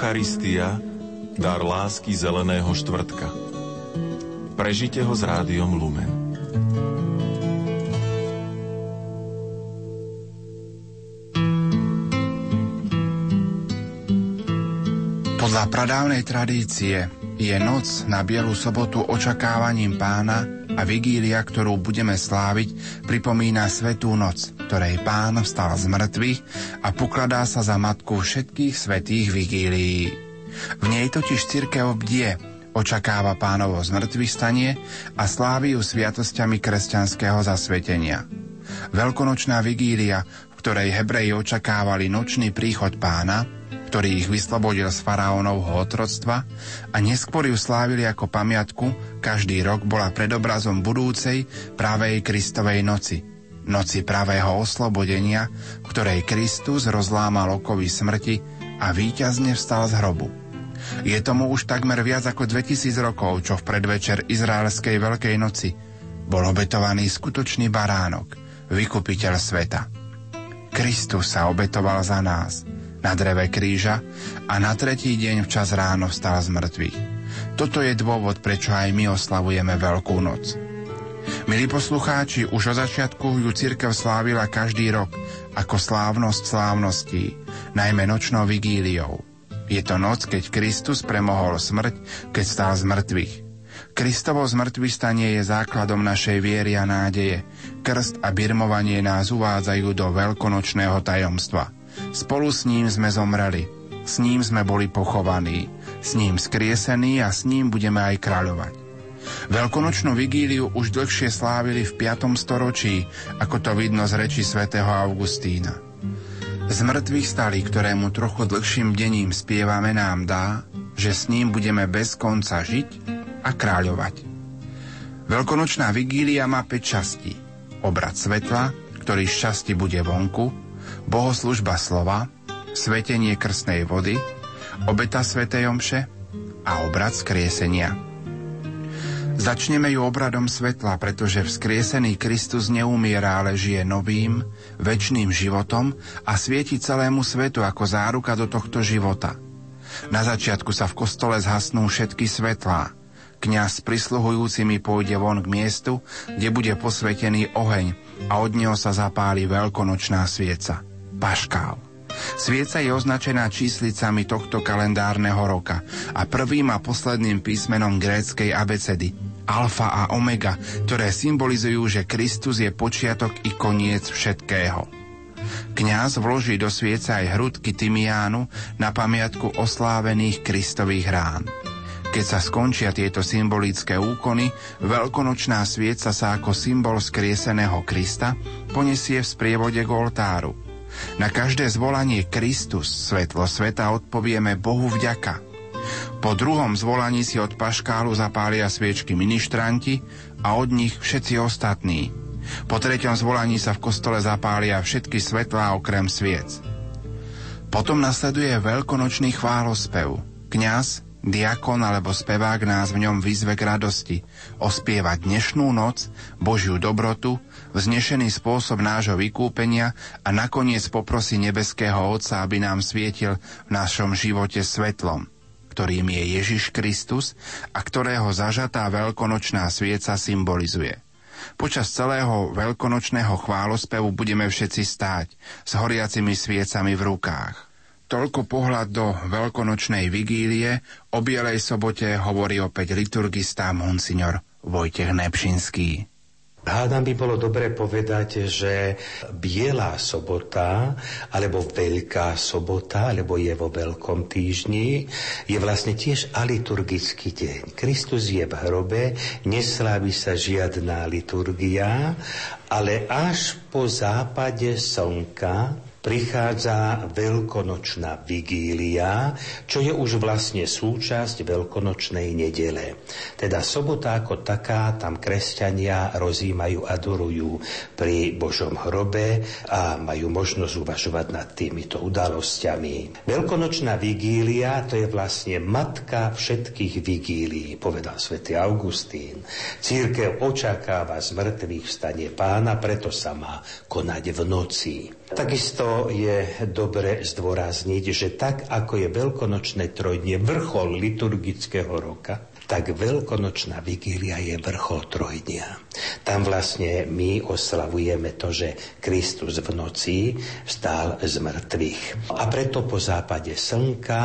Eucharistia, dar lásky zeleného štvrtka. Prežite ho s rádiom Lumen. Podľa pradávnej tradície je noc na Bielu sobotu očakávaním pána a vigília, ktorú budeme sláviť, pripomína Svetú noc, ktorej pán vstal z mŕtvych a pokladá sa za matku všetkých svetých vigílií. V nej totiž církev bdie, očakáva pánovo zmrtvých stanie a slávi ju sviatosťami kresťanského zasvetenia. Veľkonočná vigília, v ktorej Hebreji očakávali nočný príchod pána, ktorý ich vyslobodil z faraónovho otroctva a neskôr ju slávili ako pamiatku, každý rok bola predobrazom budúcej pravej Kristovej noci, noci pravého oslobodenia, ktorej Kristus rozlámal okovy smrti a víťazne vstal z hrobu. Je tomu už takmer viac ako 2000 rokov, čo v predvečer Izraelskej Veľkej noci bol obetovaný skutočný baránok, vykupiteľ sveta. Kristus sa obetoval za nás – na dreve kríža a na tretí deň včas ráno vstal z mŕtvych. Toto je dôvod, prečo aj my oslavujeme Veľkú noc. Milí poslucháči, už od začiatku ju církev slávila každý rok ako slávnosť slávností, najmä nočnou vigíliou. Je to noc, keď Kristus premohol smrť, keď stal z mŕtvych. Kristovo zmrtvistanie je základom našej viery a nádeje. Krst a birmovanie nás uvádzajú do veľkonočného tajomstva – Spolu s ním sme zomreli, s ním sme boli pochovaní, s ním skriesení a s ním budeme aj kráľovať. Veľkonočnú vigíliu už dlhšie slávili v 5. storočí, ako to vidno z reči svätého Augustína. Z mŕtvych stali, ktorému trochu dlhším dením spievame, nám dá, že s ním budeme bez konca žiť a kráľovať. Veľkonočná vigília má 5 častí. Obrad svetla, ktorý z časti bude vonku, bohoslužba slova, svetenie krstnej vody, obeta svätej omše a obrad skriesenia. Začneme ju obradom svetla, pretože vzkriesený Kristus neumiera, ale žije novým, väčšným životom a svieti celému svetu ako záruka do tohto života. Na začiatku sa v kostole zhasnú všetky svetlá. Kňaz s prisluhujúcimi pôjde von k miestu, kde bude posvetený oheň a od neho sa zapáli veľkonočná svieca. Paškál. Svieca je označená číslicami tohto kalendárneho roka a prvým a posledným písmenom gréckej abecedy alfa a omega, ktoré symbolizujú, že Kristus je počiatok i koniec všetkého. Kňaz vloží do svieca aj hrudky tymiánu na pamiatku oslávených Kristových rán. Keď sa skončia tieto symbolické úkony, veľkonočná svieca sa ako symbol skrieseného Krista poniesie v sprievode k oltáru – na každé zvolanie Kristus, svetlo sveta, odpovieme Bohu vďaka. Po druhom zvolaní si od paškálu zapália sviečky ministranti a od nich všetci ostatní. Po treťom zvolaní sa v kostole zapália všetky svetlá okrem sviec. Potom nasleduje veľkonočný chválospev. Kňaz, diakon alebo spevák nás v ňom vyzve k radosti, ospievať dnešnú noc, Božiu dobrotu vznešený spôsob nášho vykúpenia a nakoniec poprosí nebeského Otca, aby nám svietil v našom živote svetlom, ktorým je Ježiš Kristus a ktorého zažatá veľkonočná svieca symbolizuje. Počas celého veľkonočného chválospevu budeme všetci stáť s horiacimi sviecami v rukách. Toľko pohľad do veľkonočnej vigílie, o Bielej sobote hovorí opäť liturgista Monsignor Vojtech Nepšinský. Hádam by bolo dobre povedať, že Bielá sobota, alebo Veľká sobota, alebo je vo Veľkom týždni, je vlastne tiež aliturgický deň. Kristus je v hrobe, neslávi sa žiadna liturgia, ale až po západe slnka prichádza veľkonočná vigília, čo je už vlastne súčasť veľkonočnej nedele. Teda sobota ako taká, tam kresťania rozímajú, adorujú pri Božom hrobe a majú možnosť uvažovať nad týmito udalosťami. Veľkonočná vigília to je vlastne matka všetkých vigílií, povedal svätý Augustín. Církev očakáva z mŕtvych vstanie pána, preto sa má konať v noci. Takisto je dobre zdôrazniť, že tak ako je veľkonočné trojdnie vrchol liturgického roka, tak veľkonočná vigília je vrchol trojdnia. Tam vlastne my oslavujeme to, že Kristus v noci vstal z mŕtvych. A preto po západe slnka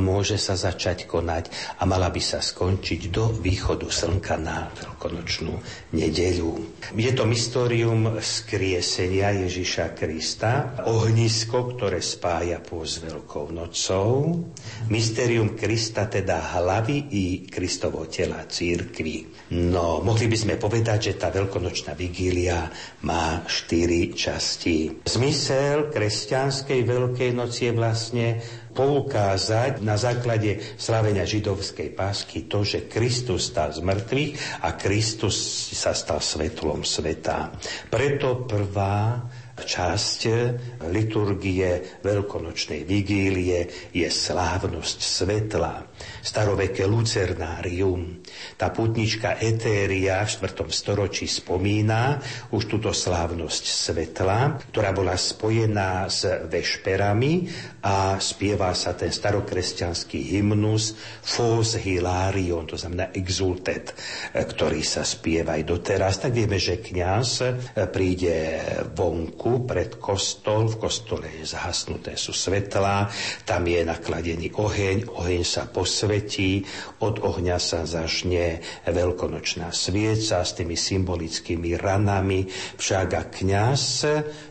môže sa začať konať a mala by sa skončiť do východu slnka na veľkonočnú nedeľu. Je to mysterium skriesenia Ježiša Krista, ohnisko, ktoré spája s Veľkou nocou, mysterium Krista, teda hlavy i Kristovo tela církvy. No, mohli by sme povedať, že tá veľkonočná vigília má štyri časti. Zmysel kresťanskej Veľkej noci je vlastne poukázať na základe slavenia židovskej pásky to, že Kristus stal z mŕtvych a Kristus sa stal svetlom sveta. Preto prvá časť liturgie veľkonočnej vigílie je slávnosť svetla, staroveké lucernárium. Tá putnička Etéria v 4. storočí spomína už túto slávnosť svetla, ktorá bola spojená s vešperami a spieva sa ten starokresťanský hymnus Fos Hilarion, to znamená exultet, ktorý sa spieva aj doteraz. Tak vieme, že kňaz príde vonku pred kostol, v kostole je zahasnuté sú svetlá, tam je nakladený oheň, oheň sa posvetí, od ohňa sa zažne veľkonočná svieca s tými symbolickými ranami, však a kňaz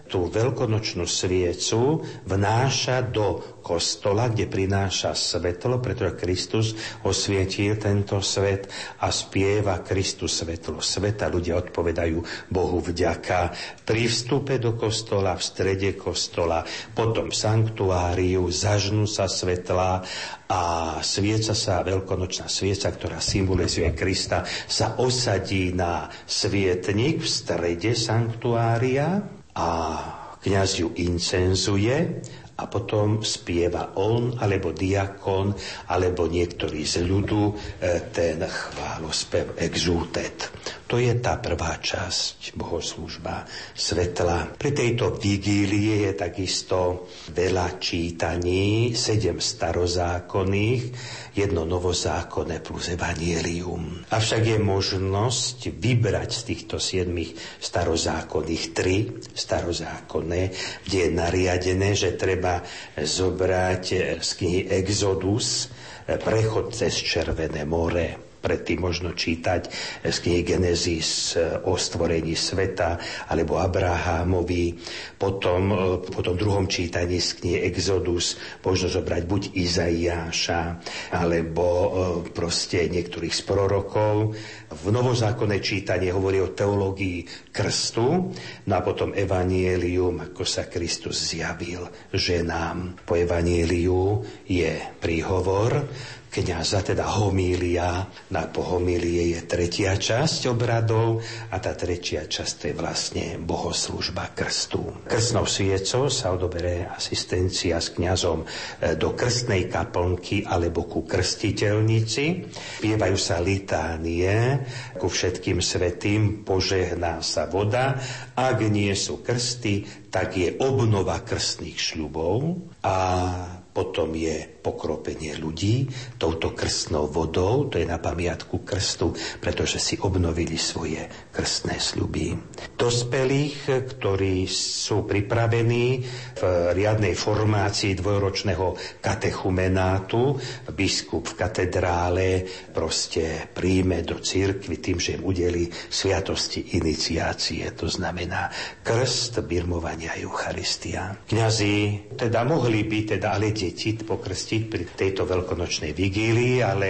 tú veľkonočnú sviecu vnáša do kostola, kde prináša svetlo, pretože Kristus osvietil tento svet a spieva Kristus svetlo sveta. Ľudia odpovedajú Bohu vďaka pri vstupe do kostola, v strede kostola, potom v sanktuáriu, zažnú sa svetla a svieca sa, veľkonočná svieca, ktorá symbolizuje Krista, sa osadí na svietnik v strede sanktuária a kňaz ju incenzuje a potom spieva on, alebo diakon, alebo niektorý z ľudu e, ten chválospev exultet. To je tá prvá časť bohoslužba svetla. Pri tejto vigílie je takisto veľa čítaní, sedem starozákonných, jedno novozákonné plus evanielium. Avšak je možnosť vybrať z týchto siedmých starozákonných tri starozákonné, kde je nariadené, že treba zobrať z knihy Exodus prechod cez Červené more predtým možno čítať z knihy Genesis e, o stvorení sveta alebo Abrahamovi, potom e, po tom druhom čítaní z knihy Exodus možno zobrať buď Izaiáša alebo e, proste niektorých z prorokov. V novozákonné čítanie hovorí o teológii krstu, no a potom Evanielium, ako sa Kristus zjavil ženám. Po Evanieliu je príhovor, kniaza, teda homília. Na pohomílie je tretia časť obradov a tá tretia časť to je vlastne bohoslužba krstu. Krstnou sviecou sa odoberie asistencia s kňazom e, do krstnej kaplnky alebo ku krstiteľnici. Pievajú sa litánie ku všetkým svetým, požehná sa voda. Ak nie sú krsty, tak je obnova krstných šľubov a potom je pokropenie ľudí touto krstnou vodou, to je na pamiatku krstu, pretože si obnovili svoje krstné sľuby. Dospelých, ktorí sú pripravení v riadnej formácii dvojročného katechumenátu, biskup v katedrále proste príjme do církvy tým, že im udeli sviatosti iniciácie, to znamená krst, birmovania Eucharistia. Kňazi teda mohli by, teda ale deti pokrstiť pri tejto veľkonočnej vigílii, ale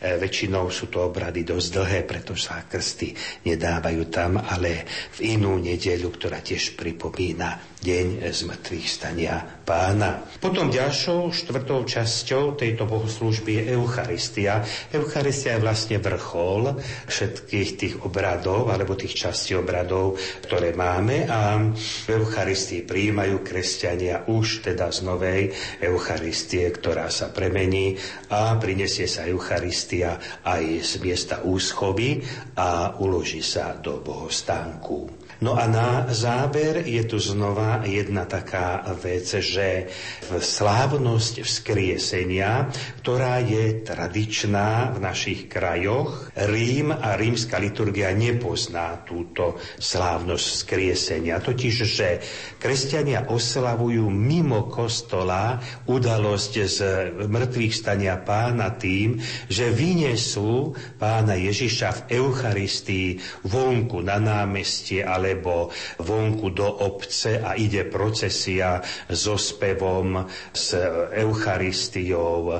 e, väčšinou sú to obrady dosť dlhé, pretože sa krsty nedávajú tam, ale v inú nedeľu, ktorá tiež pripomína deň zmrtvých stania pána. Potom ďalšou štvrtou časťou tejto bohoslúžby je Eucharistia. Eucharistia je vlastne vrchol všetkých tých obradov, alebo tých častí obradov, ktoré máme a v Eucharistii prijímajú kresťania už teda z novej Eucharistie, ktorá sa premení a prinesie sa Eucharistia aj z miesta úschovy a uloží sa do bohostánku. No a na záver je tu znova jedna taká vec, že slávnosť vzkriesenia, ktorá je tradičná v našich krajoch, Rím a rímska liturgia nepozná túto slávnosť vzkriesenia. Totiž, že kresťania oslavujú mimo kostola udalosť z mŕtvych stania pána tým, že vyniesú pána Ježiša v Eucharistii vonku na námestie alebo vonku do obce a ide procesia so spevom, s Eucharistiou, e,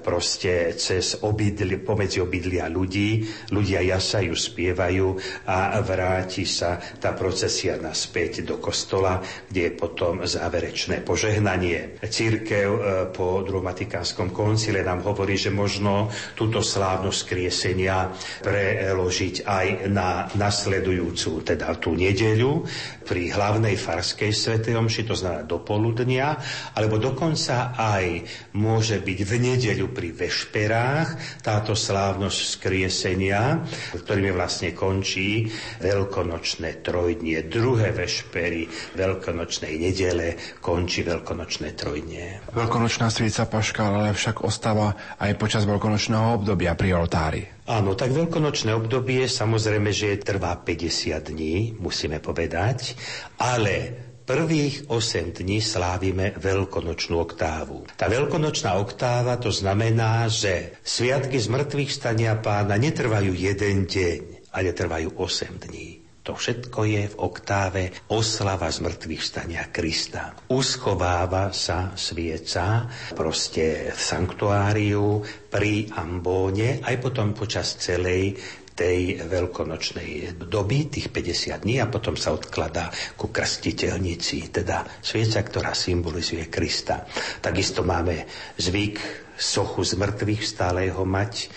proste cez obydli, pomedzi obydlia ľudí. Ľudia jasajú, spievajú a vráti sa tá procesia naspäť do kostola, kde je potom záverečné požehnanie. Církev e, po druhom Vatikánskom koncile nám hovorí, že možno túto slávnosť kriesenia preložiť aj na nasledujúcu, teda tú nedeľu pri hlavnej farskej svetej omši, to znamená do poludnia, alebo dokonca aj môže byť v nedeľu pri vešperách táto slávnosť skriesenia, ktorými vlastne končí veľkonočné trojdnie. Druhé vešpery veľkonočnej nedele končí veľkonočné trojdnie. Veľkonočná svíca paška ale však ostáva aj počas veľkonočného obdobia pri oltári. Áno, tak veľkonočné obdobie samozrejme, že trvá 50 dní, musíme povedať, ale prvých 8 dní slávime veľkonočnú oktávu. Tá veľkonočná oktáva to znamená, že sviatky z mŕtvych stania pána netrvajú jeden deň, ale trvajú 8 dní. To všetko je v oktáve oslava z mŕtvych stania Krista. Uschováva sa svieca proste v sanktuáriu pri ambóne, aj potom počas celej tej veľkonočnej doby, tých 50 dní a potom sa odkladá ku krstiteľnici, teda svieca, ktorá symbolizuje Krista. Takisto máme zvyk sochu z mŕtvych stále ho mať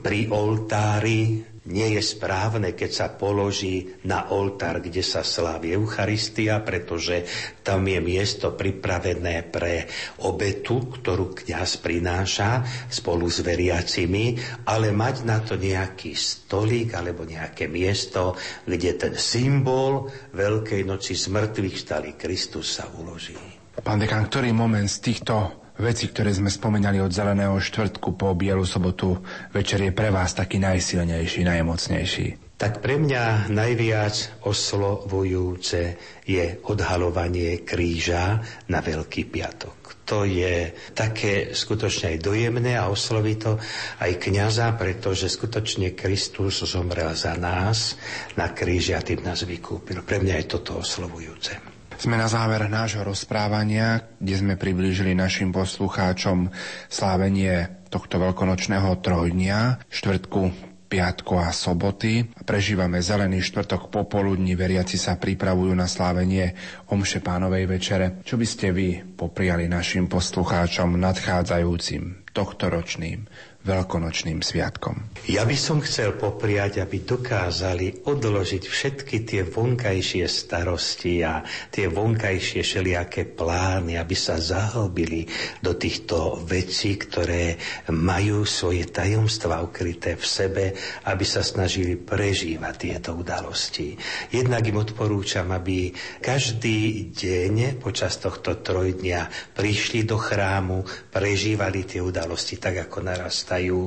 pri oltári nie je správne, keď sa položí na oltár, kde sa slávi Eucharistia, pretože tam je miesto pripravené pre obetu, ktorú kňaz prináša spolu s veriacimi, ale mať na to nejaký stolík alebo nejaké miesto, kde ten symbol Veľkej noci smrtvých stali Kristus sa uloží. Pán dekan, ktorý moment z týchto veci, ktoré sme spomenali od Zeleného štvrtku po Bielu sobotu večer je pre vás taký najsilnejší, najmocnejší? Tak pre mňa najviac oslovujúce je odhalovanie kríža na Veľký piatok. To je také skutočne aj dojemné a osloví to aj kniaza, pretože skutočne Kristus zomrel za nás na kríži a tým nás vykúpil. Pre mňa je toto oslovujúce. Sme na záver nášho rozprávania, kde sme priblížili našim poslucháčom slávenie tohto veľkonočného trojdnia, štvrtku piatku a soboty. Prežívame zelený štvrtok popoludní, veriaci sa pripravujú na slávenie Omše pánovej večere. Čo by ste vy popriali našim poslucháčom nadchádzajúcim tohtoročným veľkonočným sviatkom. Ja by som chcel popriať, aby dokázali odložiť všetky tie vonkajšie starosti a tie vonkajšie všelijaké plány, aby sa zahlbili do týchto vecí, ktoré majú svoje tajomstva ukryté v sebe, aby sa snažili prežívať tieto udalosti. Jednak im odporúčam, aby každý deň počas tohto trojdňa prišli do chrámu, prežívali tie udalosti tak, ako narastá nachádzajú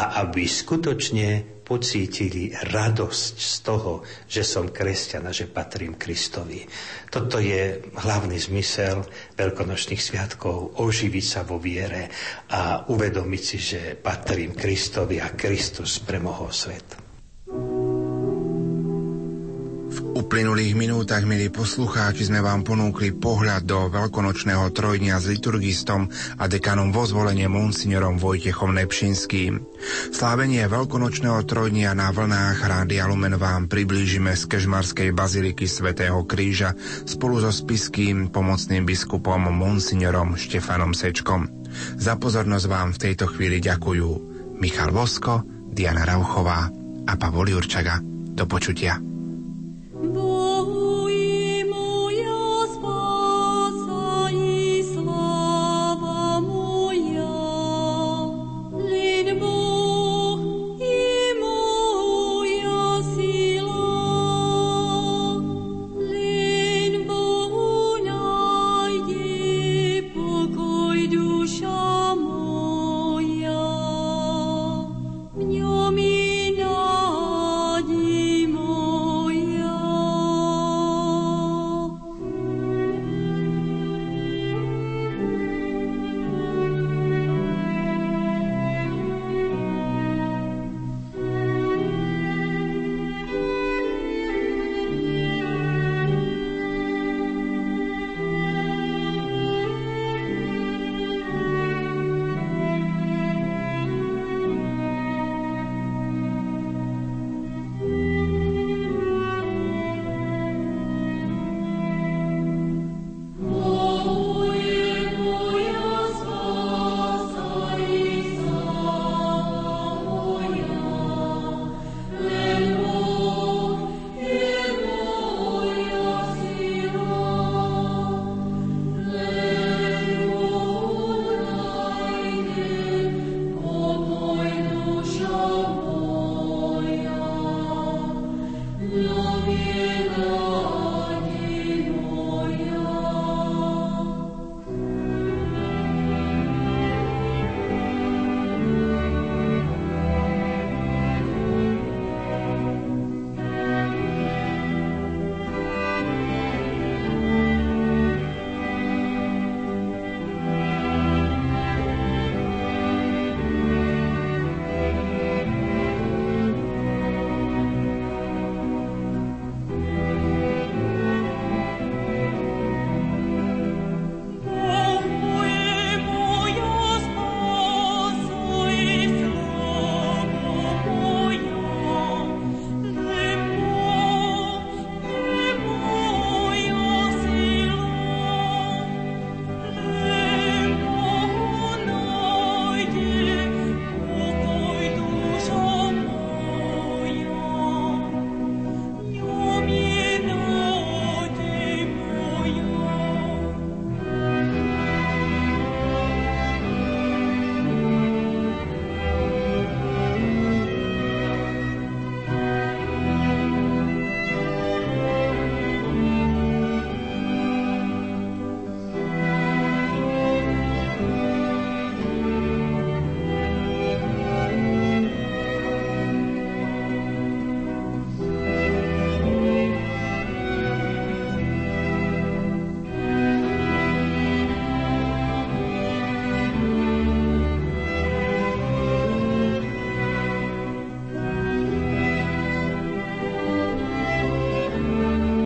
a aby skutočne pocítili radosť z toho, že som kresťan a že patrím Kristovi. Toto je hlavný zmysel veľkonočných sviatkov, oživiť sa vo viere a uvedomiť si, že patrím Kristovi a Kristus premohol svet uplynulých minútach, milí poslucháči, sme vám ponúkli pohľad do veľkonočného trojdnia s liturgistom a dekanom vo zvolenie monsignorom Vojtechom Nepšinským. Slávenie veľkonočného trojdnia na vlnách Rádia Lumen vám priblížime z Kežmarskej baziliky svätého Kríža spolu so spiským pomocným biskupom monsignorom Štefanom Sečkom. Za pozornosť vám v tejto chvíli ďakujú Michal Vosko, Diana Rauchová a Pavol Jurčaga. Do počutia.